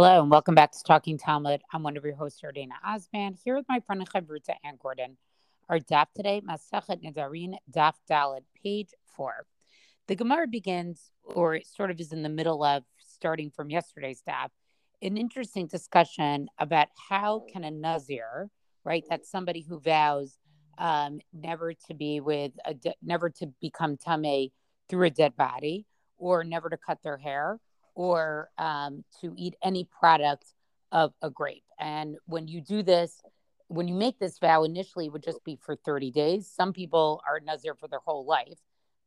Hello and welcome back to Talking Talmud. I'm one of your hosts, Yardaena Osman, here with my friend Chavruta Anne Gordon. Our daf today, Masachet Nedarim, daf Dalad, page four. The Gemara begins, or it sort of is in the middle of, starting from yesterday's daf, an interesting discussion about how can a Nazir, right, that's somebody who vows um, never to be with, a de- never to become Tameh through a dead body, or never to cut their hair, or um, to eat any product of a grape. And when you do this, when you make this vow, initially it would just be for 30 days. Some people are Nazir for their whole life,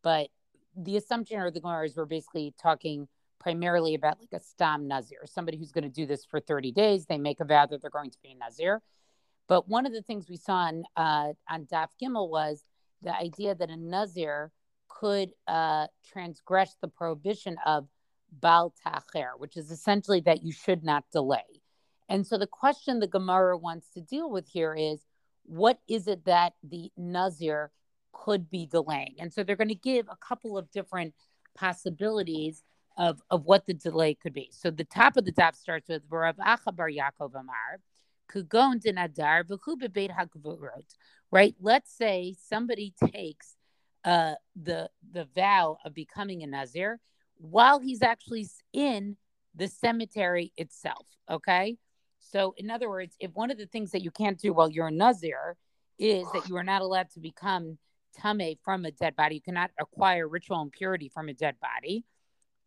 but the assumption or the Gemara is we're basically talking primarily about like a Stam Nazir, somebody who's going to do this for 30 days. They make a vow that they're going to be a Nazir. But one of the things we saw on, uh, on Daf Gimel was the idea that a Nazir could uh, transgress the prohibition of bal tacher, which is essentially that you should not delay. And so the question the Gemara wants to deal with here is what is it that the Nazir could be delaying? And so they're going to give a couple of different possibilities of, of what the delay could be. So the top of the top starts with Rav Acha Bar Yaakov Amar, Kugon Dinadar, Beit HaKvurot, right? Let's say somebody takes uh, the the vow of becoming a Nazir while he's actually in the cemetery itself. Okay. So, in other words, if one of the things that you can't do while you're a Nazir is that you are not allowed to become Tame from a dead body, you cannot acquire ritual impurity from a dead body.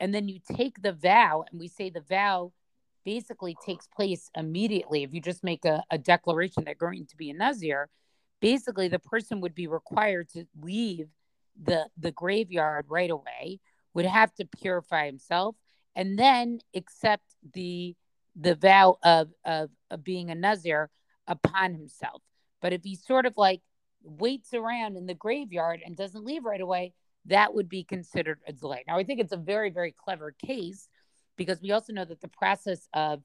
And then you take the vow, and we say the vow basically takes place immediately. If you just make a, a declaration that you're going to be a Nazir, basically the person would be required to leave the, the graveyard right away would have to purify himself and then accept the the vow of, of, of being a nazir upon himself. But if he sort of like waits around in the graveyard and doesn't leave right away, that would be considered a delay. Now, I think it's a very, very clever case because we also know that the process of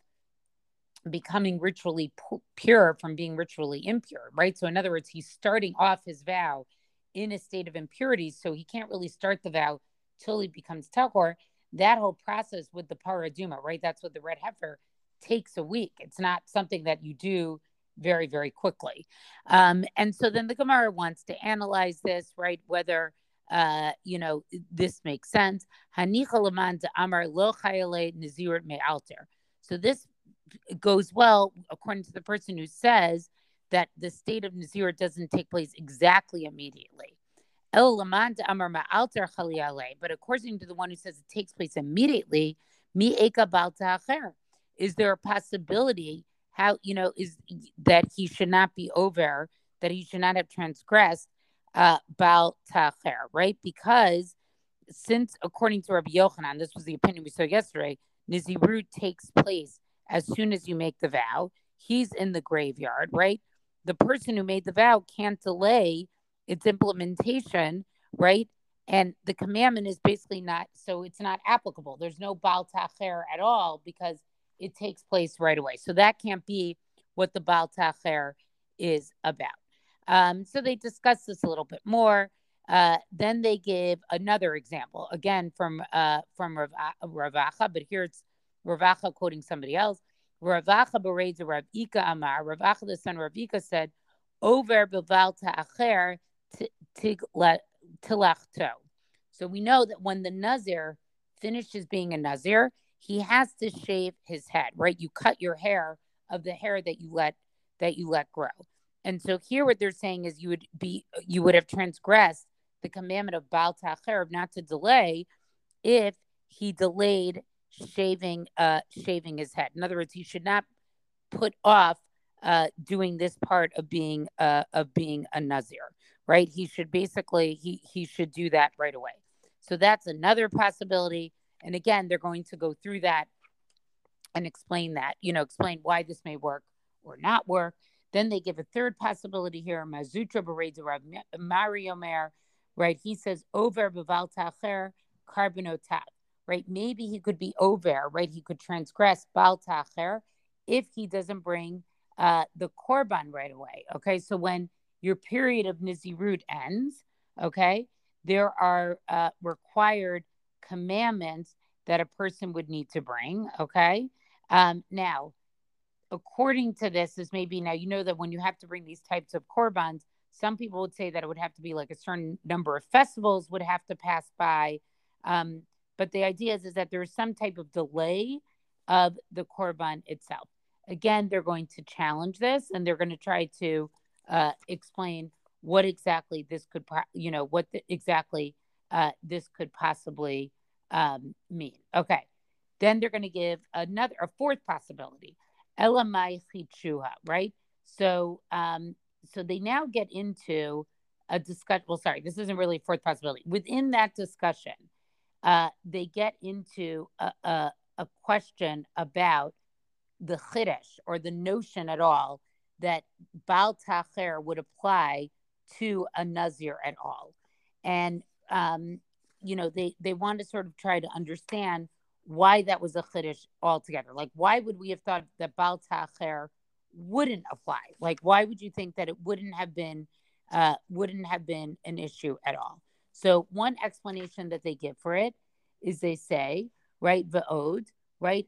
becoming ritually pure from being ritually impure, right? So, in other words, he's starting off his vow in a state of impurity. So, he can't really start the vow till he becomes Tahor, that whole process with the parah adumah, right? That's what the red heifer takes a week. It's not something that you do very, very quickly. Um, and so then the Gemara wants to analyze this, right? Whether uh, you know, this makes sense. Amar alter. So this goes well according to the person who says that the state of Nazir doesn't take place exactly immediately. But according to the one who says it takes place immediately, mi is there a possibility how you know is that he should not be over that he should not have transgressed uh bal right? Because since according to Rabbi Yochanan, this was the opinion we saw yesterday, Nizirut takes place as soon as you make the vow. He's in the graveyard, right? The person who made the vow can't delay its implementation, right? And the commandment is basically not, so it's not applicable. There's no Baal Tacher at all because it takes place right away. So that can't be what the Baal Tacher is about. Um, so they discuss this a little bit more. Uh, then they give another example, again from uh, from Rav, Ravacha, but here it's Rav Acha quoting somebody else. Rav Acha bereds Rav Ika Amar. Rav Acha, the son of Rav said, "Over beval ta'acher tilachto. So we know that when the Nazir finishes being a Nazir, he has to shave his head, right? You cut your hair of the hair that you let that you let grow. And so here what they're saying is you would be you would have transgressed the commandment of Baal Tacher not to delay if he delayed shaving uh shaving his head. In other words, he should not put off uh doing this part of being uh of being a Nazir right? He should basically he he should do that right away. So that's another possibility. And again, they're going to go through that and explain that, you know, explain why this may work or not work. Then they give a third possibility here. Mazutra Bereza Mario Mer, right? He says over Baval Tacher Carbonotat, right? Maybe he could be over, right? He could transgress Bal Tacher if he doesn't bring uh, the Korban right away. Okay. So when your period of Nizirut ends, okay, there are uh, required commandments that a person would need to bring, okay? Um, now, according to this, is maybe now you know that when you have to bring these types of korbans, some people would say that it would have to be like a certain number of festivals would have to pass by. Um, but the idea is, is that there is some type of delay of the korban itself. Again, they're going to challenge this and they're going to try to uh, explain what exactly this could, you know, what the, exactly uh, this could possibly um, mean. Okay. Then they're going to give another, a fourth possibility, elamai chichuha, right? So, um, so they now get into a discussion. Well, sorry, this isn't really a fourth possibility. Within that discussion, uh, they get into a, a, a question about the chiddush or the notion at all that Baal Tacher would apply to a Nazir at all. And, um, you know, they, they want to sort of try to understand why that was a chiddush altogether. Like, why would we have thought that Baal Tacher wouldn't apply? Like, why would you think that it wouldn't have been, uh, wouldn't have been an issue at all? So one explanation that they give for it is they say, right, va'od, right,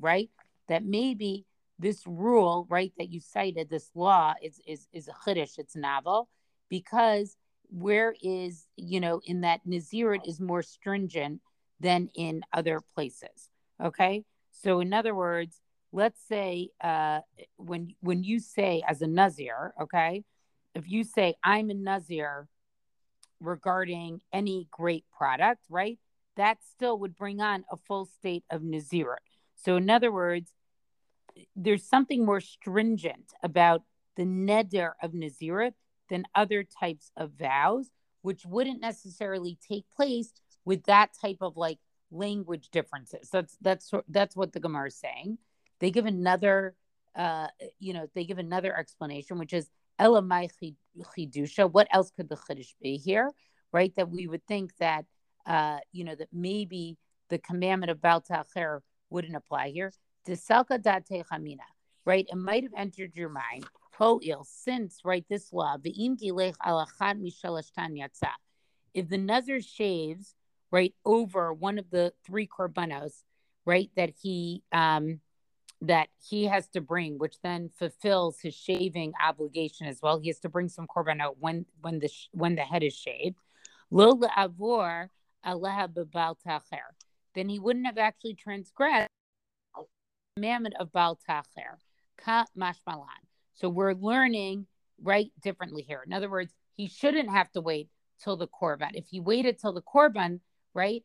right, that maybe this rule, right, that you cited, this law is is is a chiddush, it's novel, because where is you know in that nazirit is more stringent than in other places. Okay, so in other words, let's say uh, when when you say as a nazir, okay, if you say I'm a nazir regarding any great product, right, that still would bring on a full state of nazirit. So in other words, there's something more stringent about the neder of Nazirat than other types of vows, which wouldn't necessarily take place with that type of like language differences. That's that's that's what the Gemara is saying. They give another, uh, you know, they give another explanation, which is elamai chidusha. What else could the chiddush be here, right? That we would think that, uh, you know, that maybe the commandment of Baal Tacher wouldn't apply here right? It might have entered your mind. Ho'il, since, right, this law, if the Nazir shaves, right, over one of the three korbanos, right, that he um that he has to bring, which then fulfills his shaving obligation as well. He has to bring some korbanot when when the when the head is shaved. Then he wouldn't have actually transgressed commandment of Baal Tacher, ka mashmalan. So we're learning right differently here. In other words, he shouldn't have to wait till the korban. If he waited till the korban, right,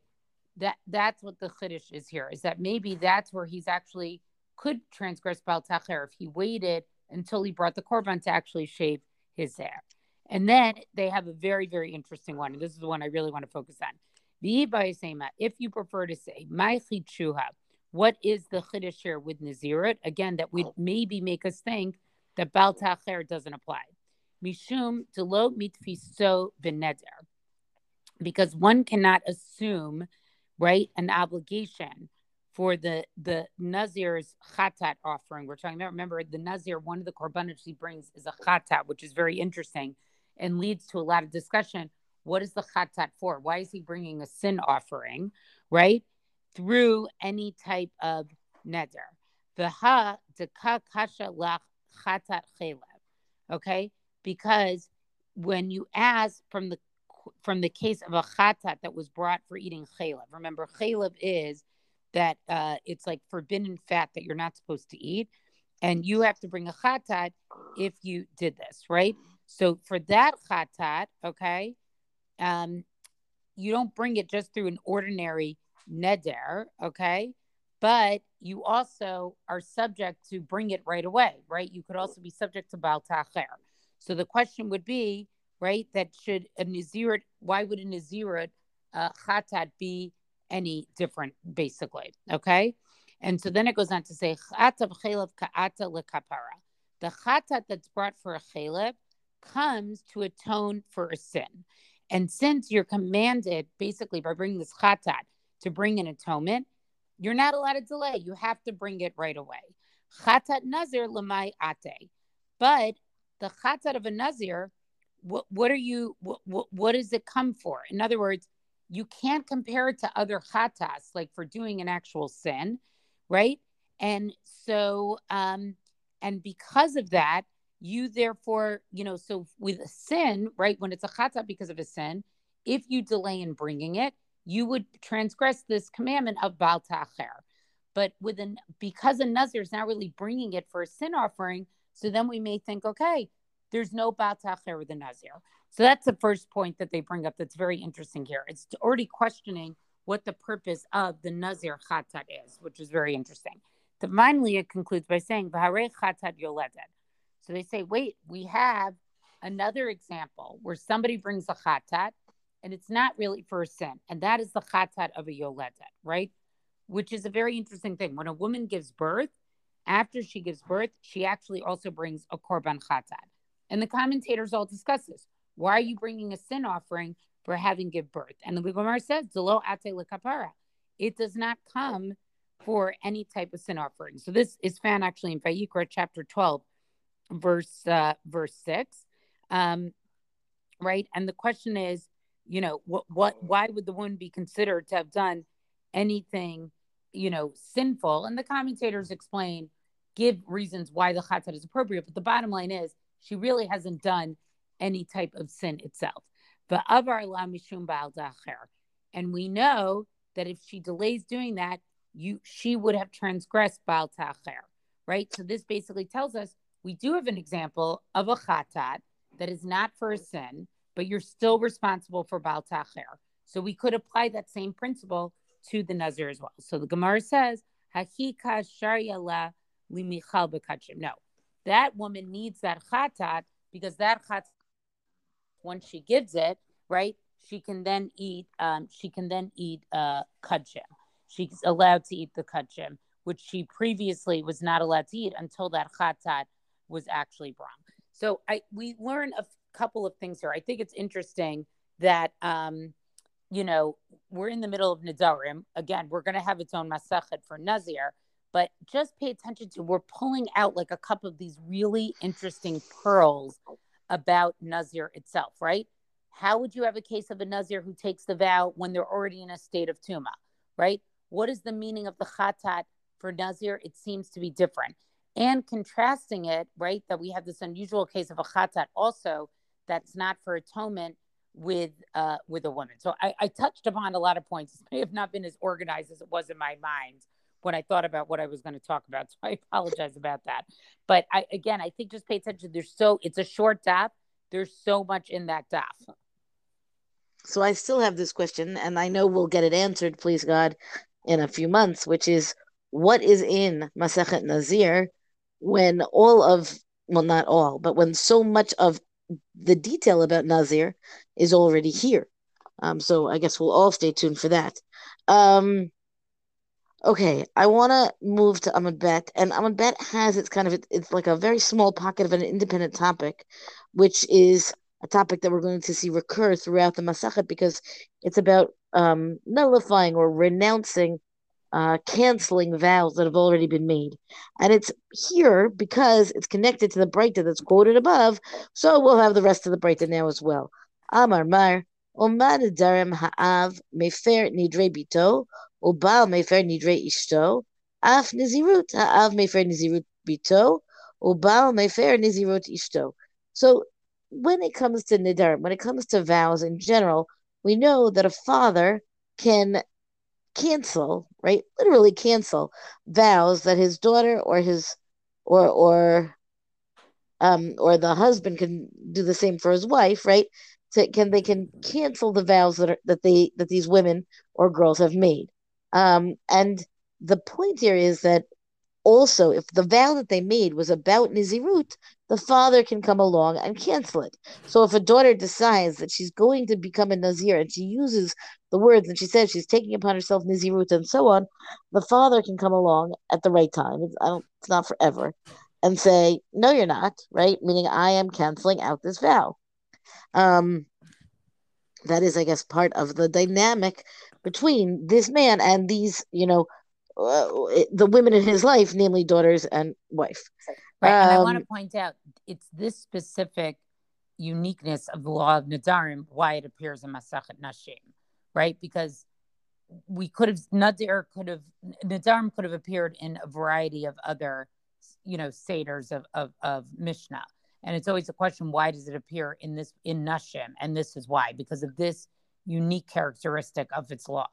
that that's what the chiddush is here. Is that maybe that's where he's actually could transgress Baal Tacher if he waited until he brought the korban to actually shave his hair. And then they have a very, very interesting one. And this is the one I really want to focus on. If you prefer to say, my what is the chiddush here with Nazirit? Again, that would maybe make us think that Bal Tacher doesn't apply. Mishum delo mitfiso beneder. Because one cannot assume, right, an obligation for the the Nazir's chatat offering. We're talking about, remember, the Nazir, one of the korbanot he brings is a chatat, which is very interesting and leads to a lot of discussion. What is the chatat for? Why is he bringing a sin offering, right? Through any type of neder. V'ha deka kasha lach chatat. Okay, because when you ask from the from the case of a chatat that was brought for eating chalev, remember chalev is that uh, it's like forbidden fat that you're not supposed to eat, and you have to bring a chatat if you did this, right? So for that chatat, okay, um, you don't bring it just through an ordinary neder, okay? But you also are subject to bring it right away, right? You could also be subject to Baal Tacher. So the question would be, right, that should a Nazirat, why would a Nazirat uh, chatat be any different, basically, okay? And so then it goes on to say, chatat chelev ka'ata lekapara. The chatat that's brought for a chelev comes to atone for a sin. And since you're commanded, basically, by bringing this chatat, to bring an atonement, you're not allowed to delay. You have to bring it right away. Chatat nazir lamai ate. But the chatat of a nazir, what, what are you, what, what, what does it come for? In other words, you can't compare it to other chatas, like for doing an actual sin, right? And so, um, and because of that, you therefore, you know, so with a sin, right, when it's a chata because of a sin, if you delay in bringing it, you would transgress this commandment of Baal Ta'cher. But with an because a Nazir is not really bringing it for a sin offering, so then we may think, okay, there's no Baal Ta'cher with a Nazir. So that's the first point that they bring up that's very interesting here. It's already questioning what the purpose of the Nazir Chatat is, which is very interesting. So finally, it concludes by saying, Yoledet. So they say, wait, we have another example where somebody brings a Chatat and it's not really for a sin, and that is the Chatat of a Yoledet, right? Which is a very interesting thing. When a woman gives birth, after she gives birth, she actually also brings a Korban Chatat. And the commentators all discuss this. Why are you bringing a sin offering for having give birth? And the Gemara says, "Zelo ate lekapara." It does not come for any type of sin offering. So this is found actually in Vayikra chapter 12, verse uh, verse 6. Um, right? And the question is, you know, what what mm-hmm. why would the woman be considered to have done anything, you know, sinful? And the commentators explain, give reasons why the chatat is appropriate. But the bottom line is she really hasn't done any type of sin itself. But avar la mishum. And we know that if she delays doing that, you she would have transgressed Baal Tacher, right? So this basically tells us we do have an example of a chatat that is not for a sin, but you're still responsible for Baal Tacher. So we could apply that same principle to the Nazir as well. So the Gemara says, Hakika Sharia limichal bekachim. No, that woman needs that chatat because that chatat, once she gives it, right, she can then eat. Um, she can then eat uh, kachim she's allowed to eat the kachim, which she previously was not allowed to eat until that chatat was actually brought. So I we learn a couple of things here. I think it's interesting that um, you know we're in the middle of Nidarim. Again, we're going to have its own masachet for Nazir, but just pay attention to we're pulling out like a couple of these really interesting pearls about Nazir itself, right? How would you have a case of a Nazir who takes the vow when they're already in a state of tuma, right? What is the meaning of the chatat for Nazir? It seems to be different. And contrasting it, right, that we have this unusual case of a chatat also that's not for atonement with uh, with a woman. So I, I touched upon a lot of points. It may have not been as organized as it was in my mind when I thought about what I was going to talk about. So I apologize about that. But I again, I think just pay attention. There's so it's a short daf. There's so much in that daf. So I still have this question, and I know we'll get it answered, please God, in a few months, which is what is in Masechet Nazir when all of, well, not all, but when so much of the detail about Nazir is already here. Um, so I guess we'll all stay tuned for that. Um, okay, I want to move to Amud Bet, and Amud Bet has its kind of it's like a very small pocket of an independent topic, which is a topic that we're going to see recur throughout the Masachet because it's about um, nullifying or renouncing, uh, canceling vows that have already been made. And it's here because it's connected to the Breita that's quoted above. So we'll have the rest of the Breita now as well. Amar Mar, Omad Darem Ha'av Mefer Nidre Bito, Obal Mefer Nidre Ishto, Af Nizirut Ha'av Mefer Nizirut Bito, Obal Mefer Nizirut Ishto. So when it comes to nidar, when it comes to vows in general, we know that a father can cancel, right? Literally cancel vows that his daughter or his or or um or the husband can do the same for his wife, right? Can they can cancel the vows that are that they that these women or girls have made. Um and the point here is that also if the vow that they made was about Nizirut, the father can come along and cancel it. So if a daughter decides that she's going to become a Nazir and she uses the words and she says she's taking upon herself Nazirut and so on, the father can come along at the right time. It's, it's not forever. And say, no, you're not, right? Meaning I am canceling out this vow. Um, that is, I guess, part of the dynamic between this man and these, you know, uh, the women in his life, namely daughters and wife. Right. Um, and I want to um, point out it's this specific uniqueness of the law of Nadarim why it appears in Masachet Nashim, right? Because we could have Nadir could have Nadarim could have appeared in a variety of other, you know, seders of, of of Mishnah, and it's always a question: why does it appear in this in Nashim? And this is why because of this unique characteristic of its law.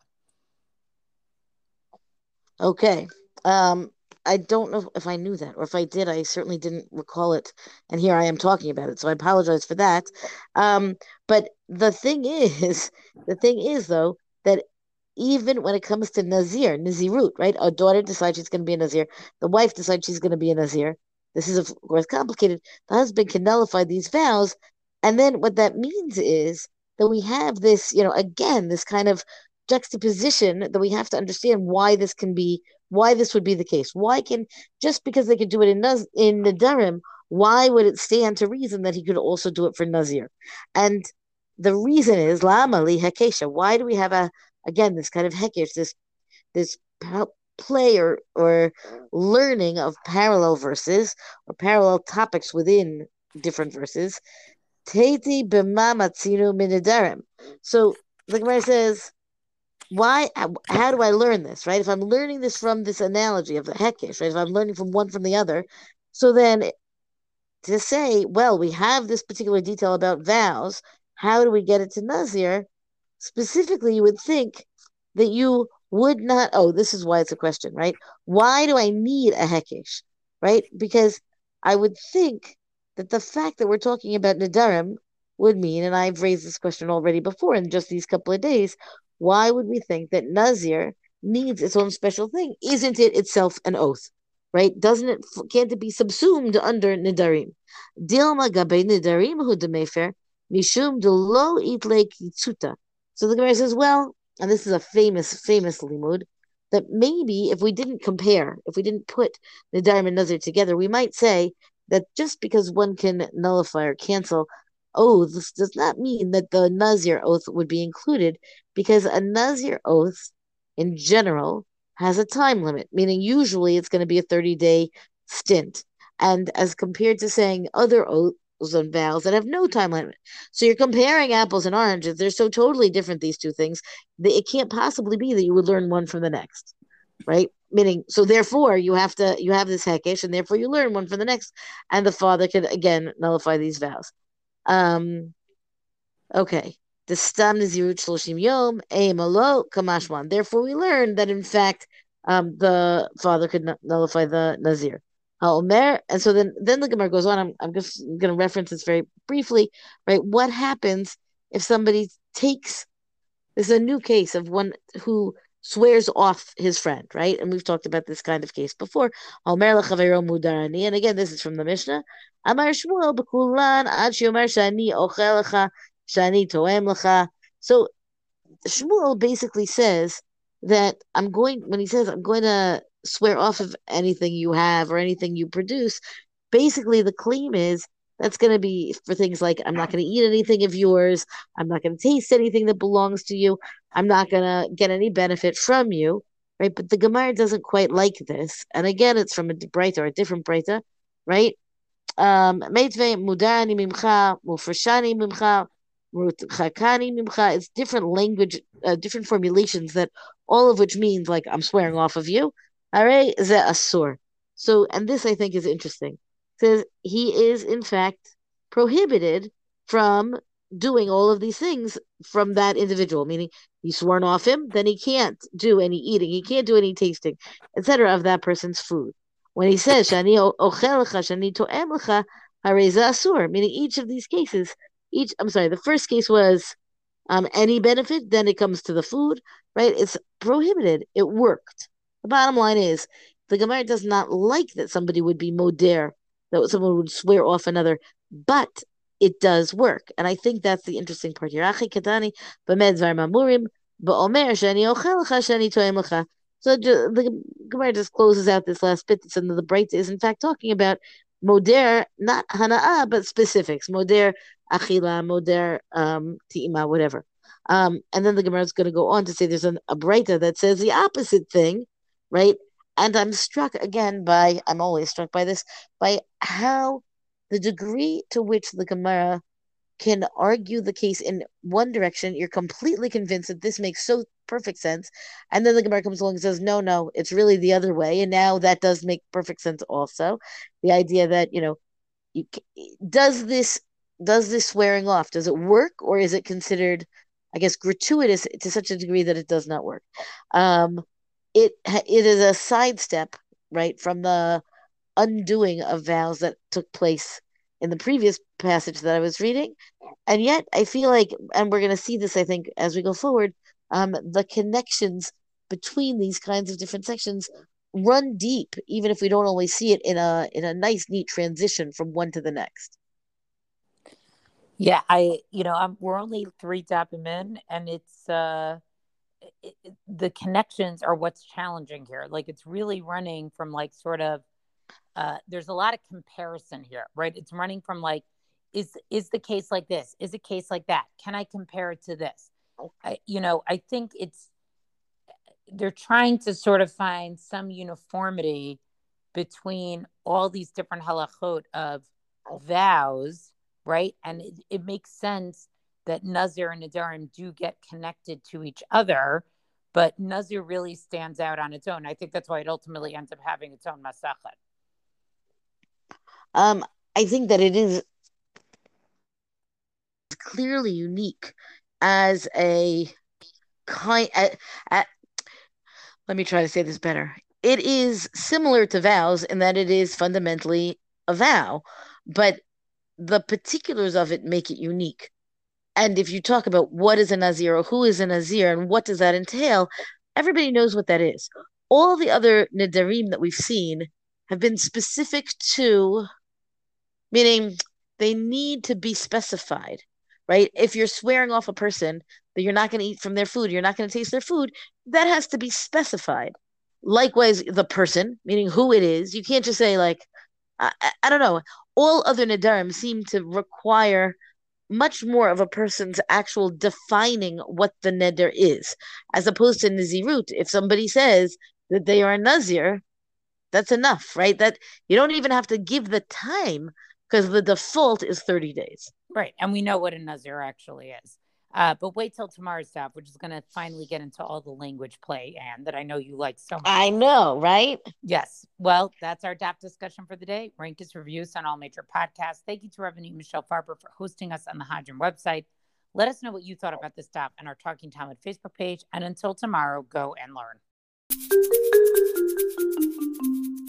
Okay. Um, I don't know if I knew that, or if I did, I certainly didn't recall it. And here I am talking about it, so I apologize for that. Um, but the thing is, the thing is though that even when it comes to Nazir, Nazirut, right? A daughter decides she's going to be a Nazir. The wife decides she's going to be a Nazir. This is, of course, complicated. The husband can nullify these vows. And then what that means is that we have this, you know, again, this kind of juxtaposition that we have to understand why this can be, why this would be the case. Why can, just because they could do it in, Naz, in Nadarim, why would it stand to reason that he could also do it for Nazir? And the reason is, Lama li Hekesha. Why do we have a again this kind of hekesh, this this play or, or learning of parallel verses or parallel topics within different verses. Teti b'mamatzinu minidarim. So the Gemara says, why? Uh, how do I learn this? Right? If I'm learning this from this analogy of the hekesh, right? If I'm learning from one from the other, so then to say, well, we have this particular detail about vows. How do we get it to Nazir? specifically, you would think that you would not. Oh, this is why it's a question, right? Why do I need a hekesh, right? Because I would think that the fact that we're talking about Nadarim would mean, and I've raised this question already before in just these couple of days, why would we think that Nazir needs its own special thing? Isn't it itself an oath? Right? Doesn't it can't it be subsumed under Nidarim? Dilma gabe Nidarim hu demefer mishum lo itle kitsuta. So the Gemara says, well, and this is a famous, famous limud, that maybe if we didn't compare, if we didn't put Dharm and Nazir together, we might say that just because one can nullify or cancel oaths does not mean that the Nazir oath would be included, because a Nazir oath in general has a time limit, meaning usually it's going to be a 30 day stint. And as compared to saying other oaths and vows that have no time limit. So you're comparing apples and oranges. They're so totally different, these two things, that it can't possibly be that you would learn one from the next. Right? Meaning, so therefore you have to you have this hekesh, and therefore you learn one from the next, and the father could again nullify these vows. Um okay. The stam nazirut shloshim yom alo kamashman. Therefore, we learn that in fact um, the father could nullify the nazir. Ha'omer, and so then then the Gemara goes on. I'm I'm just going to reference this very briefly, right? What happens if somebody takes? This is a new case of one who swears off his friend, right? And we've talked about this kind of case before. And again, this is from the Mishnah. So Shmuel basically says that I'm going when he says I'm going to swear off of anything you have or anything you produce. Basically, the claim is that's going to be for things like I'm not going to eat anything of yours. I'm not going to taste anything that belongs to you. I'm not going to get any benefit from you. Right. But the Gemara doesn't quite like this. And again, it's from a Breita or a different Breita, right? Um. It's different language, uh, different formulations that all of which means like I'm swearing off of you. Are ze asur. So, and this I think is interesting. Says he is in fact prohibited from doing all of these things from that individual, meaning he's sworn off him, then he can't do any eating, he can't do any tasting, etc. of that person's food. When he says shani shani meaning each of these cases, each I'm sorry, the first case was um, any benefit, then it comes to the food, right? It's prohibited. It worked. The bottom line is the Gemara does not like that somebody would be moder, that someone would swear off another, but it does work. And I think that's the interesting part here. So the Gemara just closes out this last bit and the Breita is in fact talking about moder, not hana'ah, but specifics. Moder achila, moder um, ti'ima, whatever. Um, and then the Gemara is going to go on to say there's an, a Breita that says the opposite thing, right? And I'm struck again by, I'm always struck by this, by how the degree to which the Gemara can argue the case in one direction. You're completely convinced that this makes so perfect sense. And then the Gemara comes along and says, no, no, it's really the other way. And now that does make perfect sense also. The idea that, you know, you, does this does this swearing off does it work or is it considered i guess gratuitous to such a degree that it does not work um it it is a sidestep right from the undoing of vows that took place in the previous passage that i was reading. And yet i feel like and we're going to see this i think as we go forward um the connections between these kinds of different sections run deep even if we don't always see it in a in a nice neat transition from one to the next. Yeah, I, you know, I'm, we're only three dapim in, and it's uh, it, the connections are what's challenging here. Like it's really running from like sort of, uh, there's a lot of comparison here, right? It's running from like, is is the case like this? Is a case like that? Can I compare it to this? I, you know, I think it's they're trying to sort of find some uniformity between all these different halachot of vows right? And it, it makes sense that Nazir and Nadarim do get connected to each other, but Nazir really stands out on its own. I think that's why it ultimately ends up having its own Masachet. Um, I think that it is clearly unique as a kind. Let me try to say this better. It is similar to vows in that it is fundamentally a vow, but the particulars of it make it unique. And if you talk about what is a Nazir or who is a Nazir and what does that entail, everybody knows what that is. All the other Nidarim that we've seen have been specific to, meaning they need to be specified, right? If you're swearing off a person that you're not going to eat from their food, you're not going to taste their food, that has to be specified. Likewise, the person, meaning who it is, you can't just say, like, I, I don't know all other nadarim seem to require much more of a person's actual defining what the neder is, as opposed to nazirut. If somebody says that they are a nazir, that's enough, right? That you don't even have to give the time because the default is 30 days. Right. And we know what a nazir actually is. Uh, but wait till tomorrow's stuff, which is going to finally get into all the language play, and that I know you like so much. I know, right? Yes. Well, that's our DAP discussion for the day. Rank is reviews on all major podcasts. Thank you to Rabbanit Michelle Farber for hosting us on the Hadran website. Let us know what you thought about this DAP and our Talking Talmud Facebook page. And until tomorrow, go and learn.